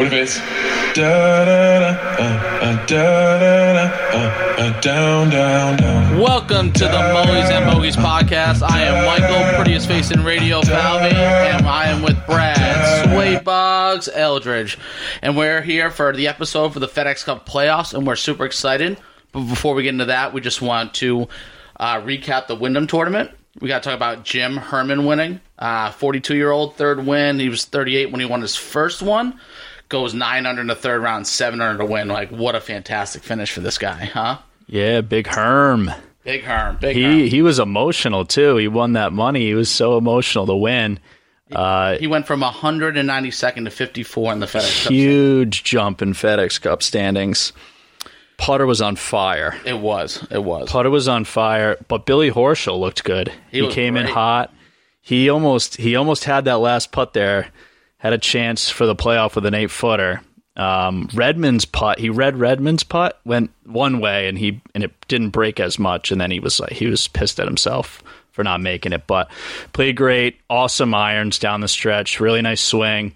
What if it's da da da uh, uh, da da da uh, uh, down down down? Welcome to the Mullies and Bogies podcast. I am Michael, prettiest face in radio, Falvey, and I am with Brad Sway Boggs Eldridge, and we're here for the episode for the FedEx Cup playoffs, and we're super excited. But before we get into that, we just want to uh, recap the Wyndham tournament. We got to talk about Jim Herman winning, forty-two year old third win. He was thirty-eight when he won his first one. Goes nine under in the third round, seven under to win. Like what a fantastic finish for this guy, huh? Yeah, Big Herm. Big Herm, big He Herm. he was emotional too. He won that money. He was so emotional to win. Uh, He went from 192nd to 54 in the FedEx Cup. huge jump in FedEx Cup standings. Putter was on fire. It was. It was. Putter was on fire, but Billy Horschel looked good. He He, came in hot. He almost he almost had that last putt there. Had a chance for the playoff with an eight footer. Um, Redman's putt, he read Redman's putt, went one way, and he and it didn't break as much. And then he was like he was pissed at himself for not making it, but played great. Awesome irons down the stretch. Really nice swing.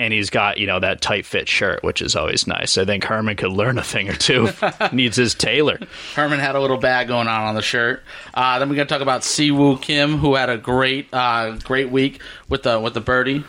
And he's got, you know, that tight fit shirt, which is always nice. I think Herman could learn a thing or two. Needs his tailor. Herman had a little bag going on on the shirt. Uh, then we're gonna talk about Si Woo Kim, who had a great, uh, great week with the with the birdie.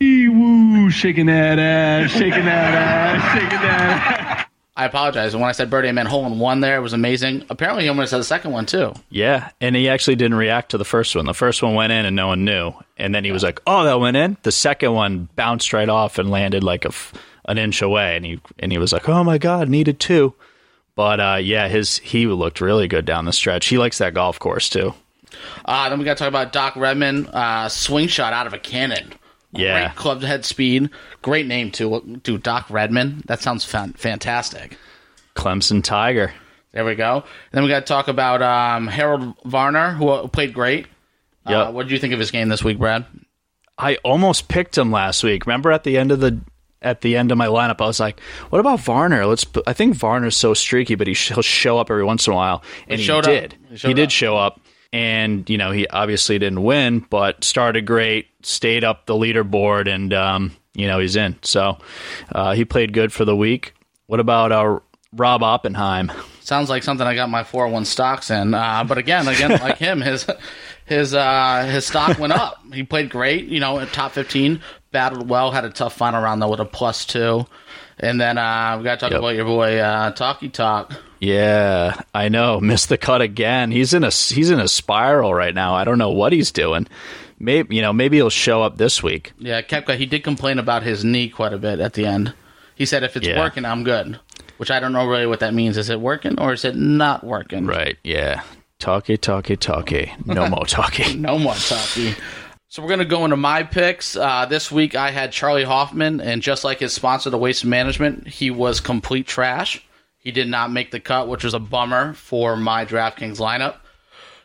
Woo, shaking that ass, shaking that ass, shaking that ass. I apologize. When I said birdie, I meant hole in one. There it was amazing. Apparently, he almost had the second one too. Yeah, and he actually didn't react to the first one. The first one went in and no one knew, and then he was like, "Oh, that went in." The second one bounced right off and landed like a f- an inch away, and he and he was like, "Oh my god, needed two. But uh, yeah, his he looked really good down the stretch. He likes that golf course too. Uh, then we got to talk about Doc Redman, uh, swing shot out of a cannon. Yeah. Great club head speed. Great name too. Dude, Doc Redman. That sounds fan- fantastic. Clemson Tiger. There we go. then we got to talk about um, Harold Varner, who uh, played great. Uh, what did you think of his game this week, Brad? I almost picked him last week. Remember at the end of the at the end of my lineup, I was like, "What about Varner? Let's." I think Varner's so streaky, but he sh- he'll show up every once in a while, and he, up. did. He He, did up. show up, and you know he obviously didn't win, but started great, stayed up the leaderboard, and um, you know he's in. So uh, he played good for the week. What about uh, Rob Oppenheim? Sounds like something I got my 401 stocks in. Uh, but again, again, like him, his his uh, his stock went up. He played great. You know, top 15, battled well, had a tough final round though with a plus two. And then uh, we got to talk Yep. about your boy uh, Talkie Talk. Yeah, I know. Missed the cut again. He's in a he's in a spiral right now. I don't know what he's doing. Maybe you know maybe he'll show up this week. Yeah, Koepka, he did complain about his knee quite a bit at the end. He said, if it's Yeah. working, I'm good. Which I don't know really what that means. Is it working or is it not working? Right. Yeah. Talkie, talkie, talkie. No more talkie. No more Talkie. So we're gonna go into my picks. Uh, this week I had Charlie Hoffman, and just like his sponsor, the Waste Management, he was complete trash. He did not make the cut, which was a bummer for my DraftKings lineup.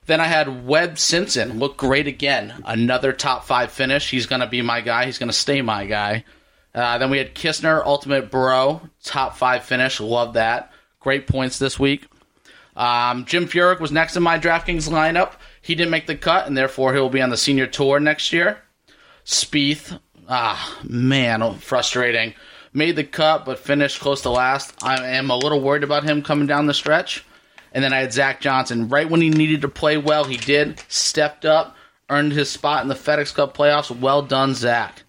Then I had Webb Simpson look great again. Another top five finish. He's going to be my guy. He's going to stay my guy. Uh, then we had Kisner, Ultimate Bro, top five finish. Love that. Great points this week. Um, Jim Furyk was next in my DraftKings lineup. He didn't make the cut, and therefore he'll be on the senior tour next year. Spieth, ah, man, frustrating. Made the cut, but finished close to last. I am a little worried about him coming down the stretch. And then I had Zach Johnson. Right when he needed to play well, he did. Stepped up, earned his spot in the FedEx Cup playoffs. Well done, Zach.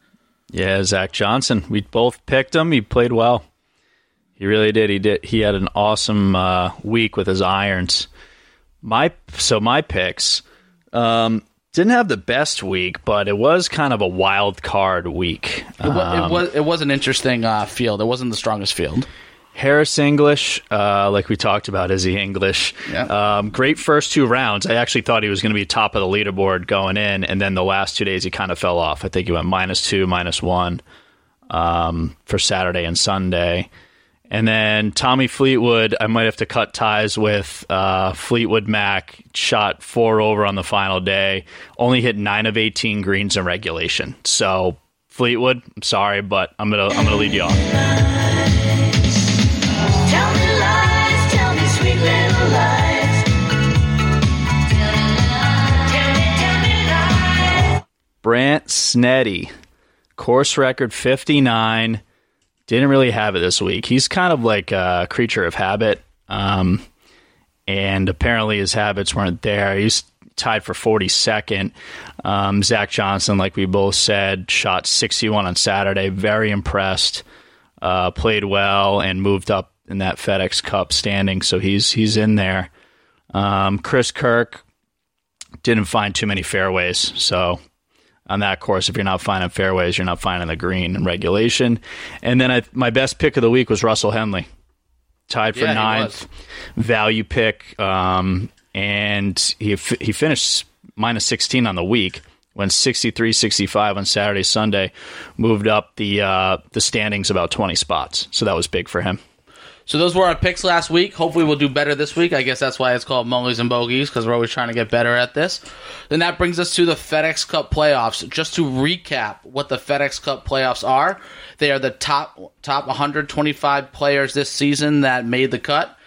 Yeah, Zach Johnson. We both picked him. He played well. He really did. He did. He had an awesome uh, week with his irons. My so my picks um, didn't have the best week, but it was kind of a wild card week. It, wa- it was it was an interesting uh, field. It wasn't the strongest field. Harris English, uh, like we talked about, is he English? Yeah. Um, great first two rounds. I actually thought he was going to be top of the leaderboard going in, and then the last two days he kind of fell off. I think he went minus two, minus one um, for Saturday and Sunday. And then Tommy Fleetwood, I might have to cut ties with uh, Fleetwood Mac. Shot four over on the final day. Only hit nine of eighteen greens in regulation. So Fleetwood, I'm sorry, but I'm gonna I'm gonna lead you off. Tell me lies, tell me sweet little lies. Tell me, tell me lies. Brandt Sneddy, course record 59, didn't really have it this week. He's kind of like a creature of habit, um, and apparently his habits weren't there. He's tied for 42nd. Um, Zach Johnson, like we both said, shot 61 on Saturday. Very impressed. Uh, played well and moved up in that FedEx Cup standing, so he's he's in there. Um, Chris Kirk didn't find too many fairways, so on that course, if you're not finding fairways, you're not finding the green in regulation. And then I, my best pick of the week was Russell Henley, tied for Yeah, ninth, value pick, um, and he he finished minus 16 on the week. Went 63 65 on Saturday, Sunday, moved up the uh, the standings about 20 spots. So that was big for him. So those were our picks last week. Hopefully, we'll do better this week. I guess that's why it's called Mullies and Bogeys because we're always trying to get better at this. Then that brings us to the FedEx Cup playoffs. Just to recap what the FedEx Cup playoffs are, they are the top top 125 players this season that made the cut.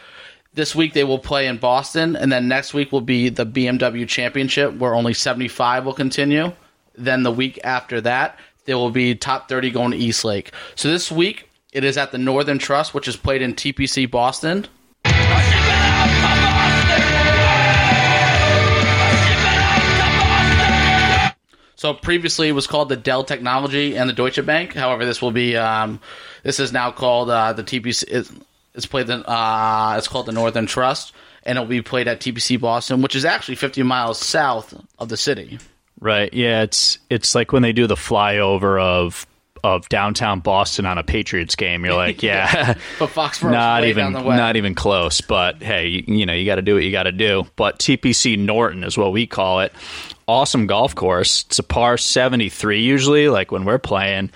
This week they will play in Boston, and then next week will be the BMW Championship, where only 75 will continue. Then the week after that, there will be top 30 going to East Lake. So this week it is at the Northern Trust, which is played in TPC Boston. So previously it was called the Dell Technology and the Deutsche Bank. However, this will be um, this is now called uh, the TPC. It's, played the uh, it's called the Northern Trust, and it'll be played at TPC Boston, which is actually 50 miles south of the city. Right. Yeah, it's it's like when they do the flyover of of downtown Boston on a Patriots game. You're like, yeah, But Foxborough not even down the way. not even close. But hey, you, you know, you got to do what you got to do. But TPC Norton is what we call it. Awesome golf course. It's a par 73 usually, like when we're playing,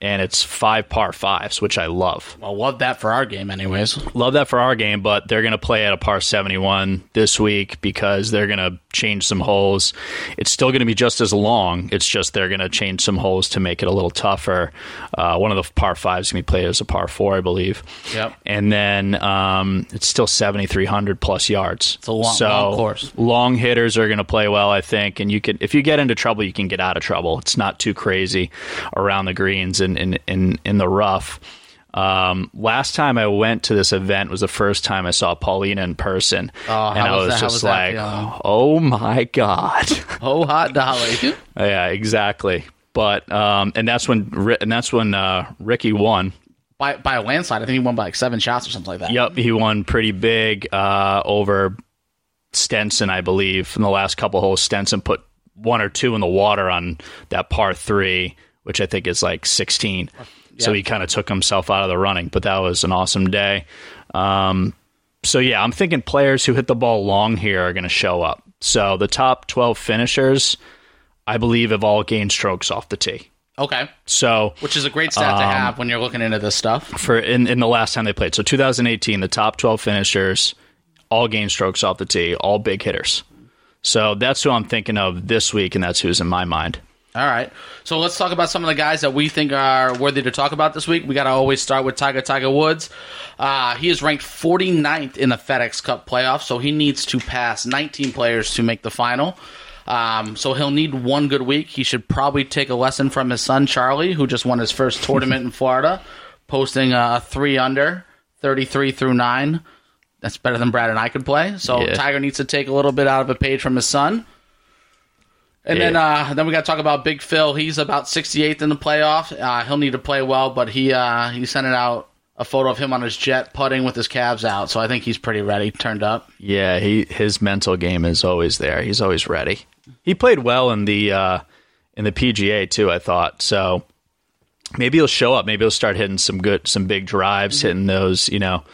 and it's five par fives, which I love. Well, love that for our game, anyways. Love that for our game, but they're going to play at a par 71 this week because they're going to change some holes. It's still going to be just as long. It's just they're going to change some holes to make it a little tougher. Uh, one of the par fives can be played as a par four, I believe. Yep. And then um, it's still 7,300 plus yards. It's a long- so long course. Long hitters are going to play well, I think. And you can, if you get into trouble, you can get out of trouble. It's not too crazy around the greens and in, in, in the rough. Um, last time I went to this event was the first time I saw Paulina in person, Oh, and I was was just was like? "Oh my god!" Oh, hot dolly. yeah, exactly. But um, and that's when and that's when uh, Ricky won. by by a landslide. I think he won by like seven shots or something like that. Yep, he won pretty big uh, over Stenson, I believe. In the last couple holes, Stenson put one or two in the water on that par three, which I think is like 16. So he kind of took himself out of the running, but that was an awesome day. Um, so yeah, I'm thinking players who hit the ball long here are going to show up. So the top 12 finishers, I believe, have all gained strokes off the tee. Okay. So Which is a great stat Um, to have when you're looking into this stuff. for in, in the last time they played. So 2018, the top 12 finishers all gained strokes off the tee, all big hitters. So that's who I'm thinking of this week, and that's who's in my mind. All right. So let's talk about some of the guys that we think are worthy to talk about this week. We got to always start with Tiger Tiger Woods. Uh, he is ranked 49th in the FedEx Cup playoffs, so he needs to pass 19 players to make the final. Um, so he'll need one good week. He should probably take a lesson from his son Charlie, who just won his first tournament in Florida, posting a three under, 33 through nine. That's better than Brad and I could play. So Yeah. Tiger needs to take a little bit out of a page from his son. And then uh, then we got to talk about Big Phil. He's about 68th in the playoff. Uh, he'll need to play well, but he uh, he sent it out a photo of him on his jet putting with his calves out. So I think he's pretty ready, turned up. Yeah, he his mental game is always there. He's always ready. He played well in the uh, in the PGA too. I thought so. Maybe he'll show up. Maybe he'll start hitting some good, some big drives, hitting those. You know,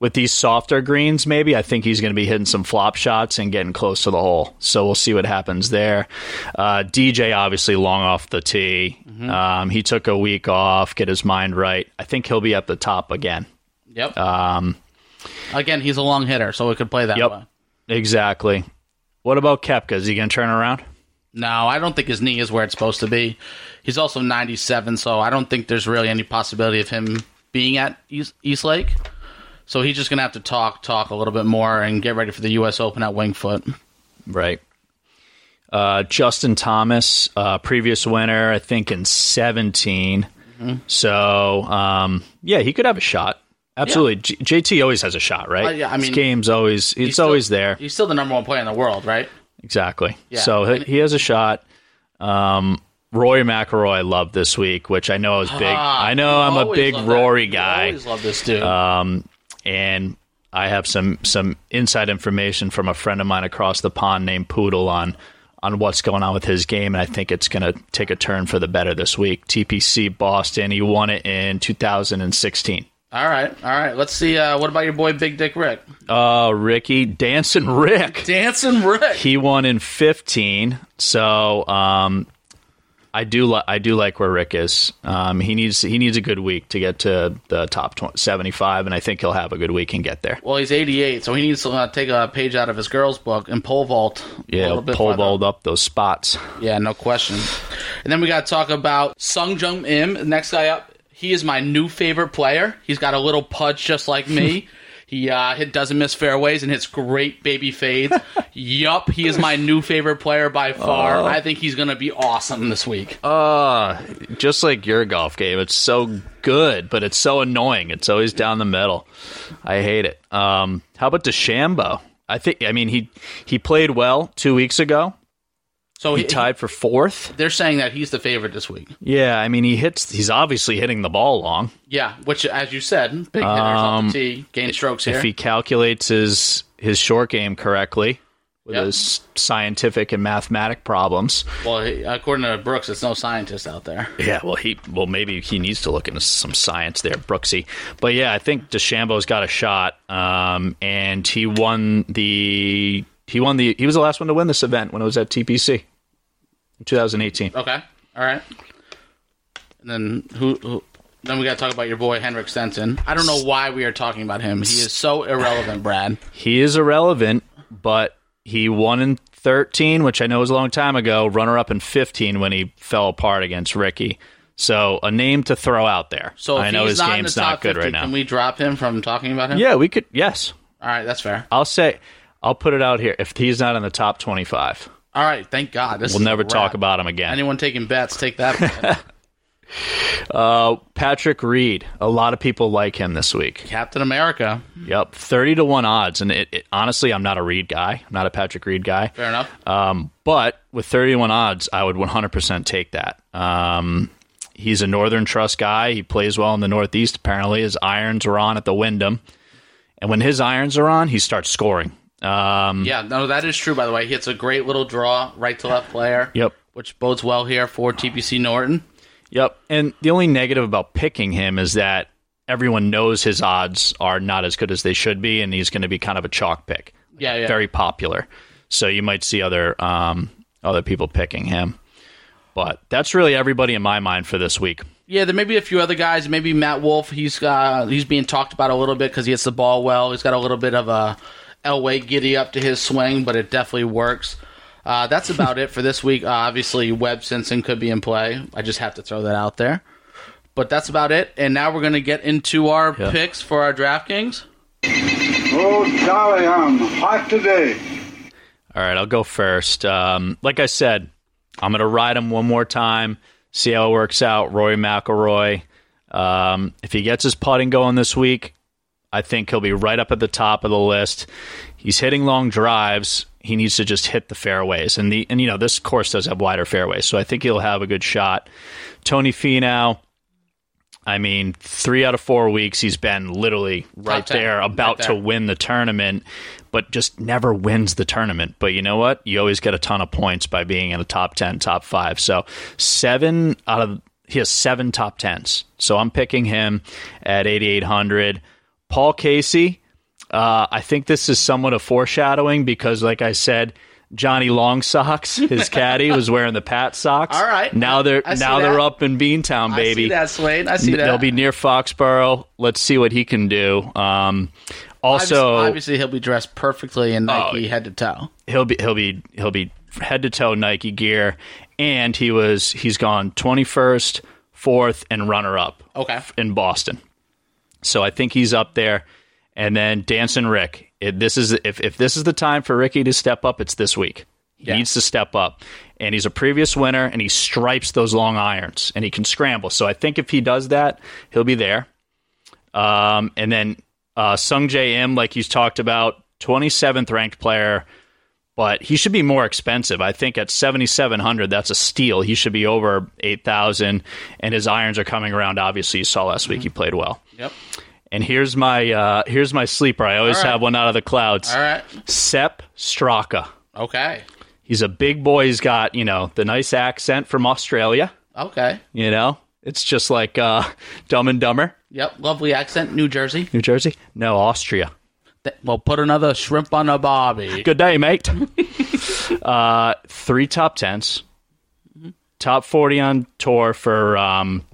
with these softer greens, maybe I think he's going to be hitting some flop shots and getting close to the hole. So we'll see what happens there. Uh, DJ obviously long off the tee. Um, he took a week off, get his mind right. I think he'll be at the top again. Yep. Um, Again, he's a long hitter, so we could play that Yep. way. Exactly. What about Koepka? Is he going to turn around? No, I don't think his knee is where it's supposed to be. He's also 97, so I don't think there's really any possibility of him being at East, East Lake. So he's just going to have to talk, talk a little bit more, and get ready for the U.S. Open at Winged Foot. Right. Uh, Justin Thomas, uh, previous winner, I think in 17. So um, yeah, he could have a shot. Absolutely, J- JT always has a shot, right? Uh, yeah, I His mean, game's always it's still- always there. He's still the number one player in the world, right? Exactly. Yeah. So he, he has a shot. Um, Rory McIlroy I love this week, which I know is big. I know I'm a big that. Rory You guy. Always love this dude. Um, and I have some some inside information from a friend of mine across the pond named Poodle on on what's going on with his game, and I think it's going to take a turn for the better this week. TPC Boston, he won it in 2016. all right, all right. Let's see. Uh, what about your boy Big Dick Rick? Oh, Ricky Dancing Rick, Dancing Rick. he won in 15. So um, I do li- I do like where Rick is. Um, he needs he needs a good week to get to the top 20, 75, and I think he'll have a good week and get there. Well, he's 88, so he needs to uh, take a page out of his girls' book and pole vault. Yeah, pole vault up those spots. Yeah, no question. And then we got to talk about Sungjae Im, next guy up. He is my new favorite player. He's got a little pudge just like me. he uh, hit doesn't miss fairways and hits great baby fades. yup, he is my new favorite player by far. I think he's going to be awesome this week. Uh, just like your golf game, it's so good, but it's so annoying. It's always down the middle. I hate it. Um, how about DeChambeau? I think. I mean, he he played well two weeks ago. So He he, tied for fourth. they're saying that he's the favorite this week. Yeah, I mean, he hits. He's obviously hitting the ball long. Yeah, which, as you said, big hitters off the tee, gain strokes here. If he calculates his his short game correctly with Yep. his scientific and mathematic problems. well, he, according to Brooks, it's no scientist out there. Yeah, well, he well maybe he needs to look into some science there, Brooksy. But yeah, I think DeChambeau's got a shot, um, and he won the he won the he was the last one to win this event when it was at TPC in 2018. Okay. All right. And then who? who then we got to talk about your boy Henrik Stenson. I don't know why we are talking about him. He is so irrelevant, Brad. He is irrelevant, but he won in 13, which I know was a long time ago. Runner up in 15 when he fell apart against Ricky. So a name to throw out there. So I know his not game's not good 50, right now. Can we drop him from talking about him? yeah, we could. Yes, All right, that's fair. I'll say. I'll put it out here. If he's not in the top 25, All right, thank God. This we'll never talk about him again. anyone taking bets. Take that, Uh, Patrick Reed. A lot of people like him this week. Captain America. Yep, thirty to one odds. And it, it, honestly, I'm not a Reed guy. I'm not a Patrick Reed guy. Fair enough. Um, but with 30 to one odds, I would 100% take that. Um, he's a Northern Trust guy. He plays well in the Northeast. Apparently, his irons are on at the Wyndham, and when his irons are on, he starts scoring. Um, yeah, no, that is true. By the way, he hits a great little draw, right to left player. Yep. Which bodes well here for TPC Norton. Yep. And the only negative about picking him is that everyone knows his odds are not as good as they should be, and he's going to be kind of a chalk pick. Yeah, yeah. Very popular. So you might see other um, other people picking him. But that's really everybody in my mind for this week. Yeah, there may be a few other guys. Maybe Matt Wolff. He's uh, he's being talked about a little bit because he hits the ball well. He's got a little bit of a Elway giddy up to his swing, but it definitely works. Uh, that's about it for this week. Uh, obviously, Webb Simpson could be in play. I just have to throw that out there. But that's about it. And now we're going to get into our Yeah. picks for our DraftKings. Oh, Charlie, I'm hot today. All right, I'll go first. Um, like I said, I'm going to ride him one more time, see how it works out. Rory McIlroy. Um, if he gets his putting going this week, I think he'll be right up at the top of the list. He's hitting long drives. He needs to just hit the fairways, and the and you know this course does have wider fairways, so I think he'll have a good shot. Tony Finau. I mean, three out of four weeks he's been literally right 10, there, about right to win the tournament, but just never wins the tournament. But you know what? You always get a ton of points by being in a top 10, top five. So seven out of, he has seven top tens. So I'm picking him at 8,800. Paul Casey, uh, I think this is somewhat of foreshadowing because, like I said, Johnny Long Socks, his caddy, was wearing the Pat socks. All right. Now they're now that. they're up in Beantown, baby. I see that, Slade. I see that. They'll be near Foxborough. Let's see what he can do. Um, also, obviously, obviously, he'll be dressed perfectly in Nike Oh, head to toe. he'll be he'll be he'll be head to toe Nike gear, and he was he's gone twenty first, fourth, and runner up. Okay. in Boston. So I think he's up there. And then Dancing Rick. It, this is if if this is the time for Ricky to step up, it's this week. He Yeah. needs to step up. And he's a previous winner, and he stripes those long irons, and he can scramble. So I think if he does that, he'll be there. Um, and then uh, Sungjae Im, like he's talked about, 27th ranked player, but he should be more expensive. I think at 7,700, that's a steal. He should be over 8,000, and his irons are coming around. Obviously, you saw last week he played well. Yep. And here's my uh, here's my sleeper. I always right. have one out of the clouds. All right. Sepp Straka. Okay. He's a big boy. He's got you know the nice accent from Australia. Okay. You know, it's just like uh, Dumb and Dumber, Yep. Lovely accent. New Jersey. New Jersey. No, Austria. Th- Well, put another shrimp on the barbie. Good day, mate. uh, three top 10s top forty on tour for um,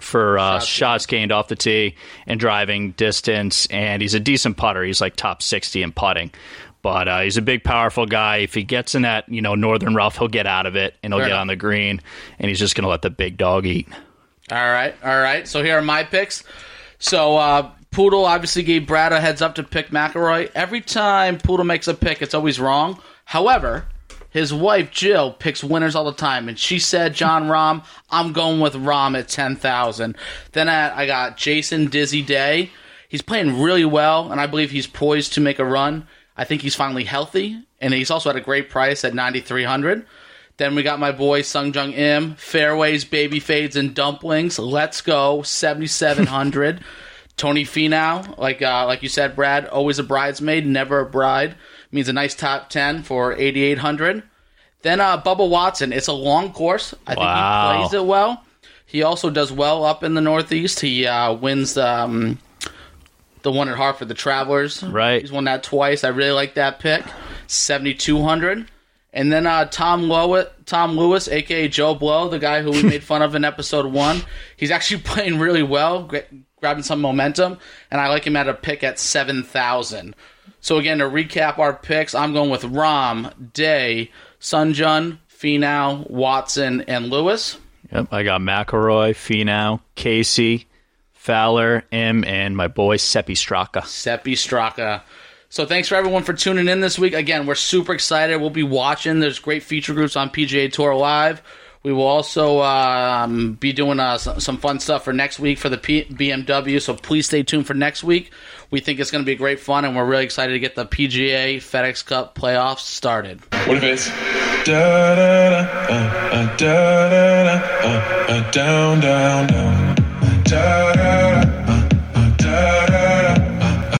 for uh, Shots shots, gained off the tee and driving distance, and he's a decent putter. He's like top sixty in putting. But uh, he's a big, powerful guy. If he gets in that, you know, northern rough, he'll get out of it and he'll Fair get enough. on the green, and he's just going to let the big dog eat. All right, all right. So here are my picks. So uh, Poodle obviously gave Brad a heads up to pick McIlroy. Every time Poodle makes a pick, it's always wrong. However, his wife Jill picks winners all the time, and she said Jon Rahm. I'm going with Rom at ten thousand. Then I, I got Jason Dizzy Day. He's playing really well, and I believe he's poised to make a run. I think he's finally healthy, and he's also at a great price at ninety three hundred. Then we got my boy Sungjae Im, fairways, baby fades, and dumplings. Let's go, seventy seven hundred. Tony Finau, like uh, like you said, Brad, always a bridesmaid, never a bride. Means a nice top ten for eighty eight hundred. Then uh, Bubba Watson. It's a long course. I think he plays it well. He also does well up in the Northeast. He uh, wins um, the one at Hartford, the Travelers. Right. He's won that twice. I really like that pick. Seventy two hundred. And then uh, Tom Lewis, Tom Lewis, aka Joe Blow, the guy who we made fun of in episode one. He's actually playing really well, grabbing some momentum, and I like him at a pick at seven thousand. So again, to recap our picks, I'm going with Rahm, Day, Sungjae, Finau, Watson, and Lewis. Yep, I got McIlroy, Finau, Casey, Fowler, M, and my boy Seppi Straka. Seppi Straka. So thanks for everyone for tuning in this week. Again, we're super excited. We'll be watching. There's great feature groups on PGA Tour Live. We will also um, be doing uh, some, fun stuff for next week for the P- BMW. So please stay tuned for next week. We think it's going to be great fun, and we're really excited to get the PGA FedEx Cup playoffs started. What if it's da da da da da da down down down da da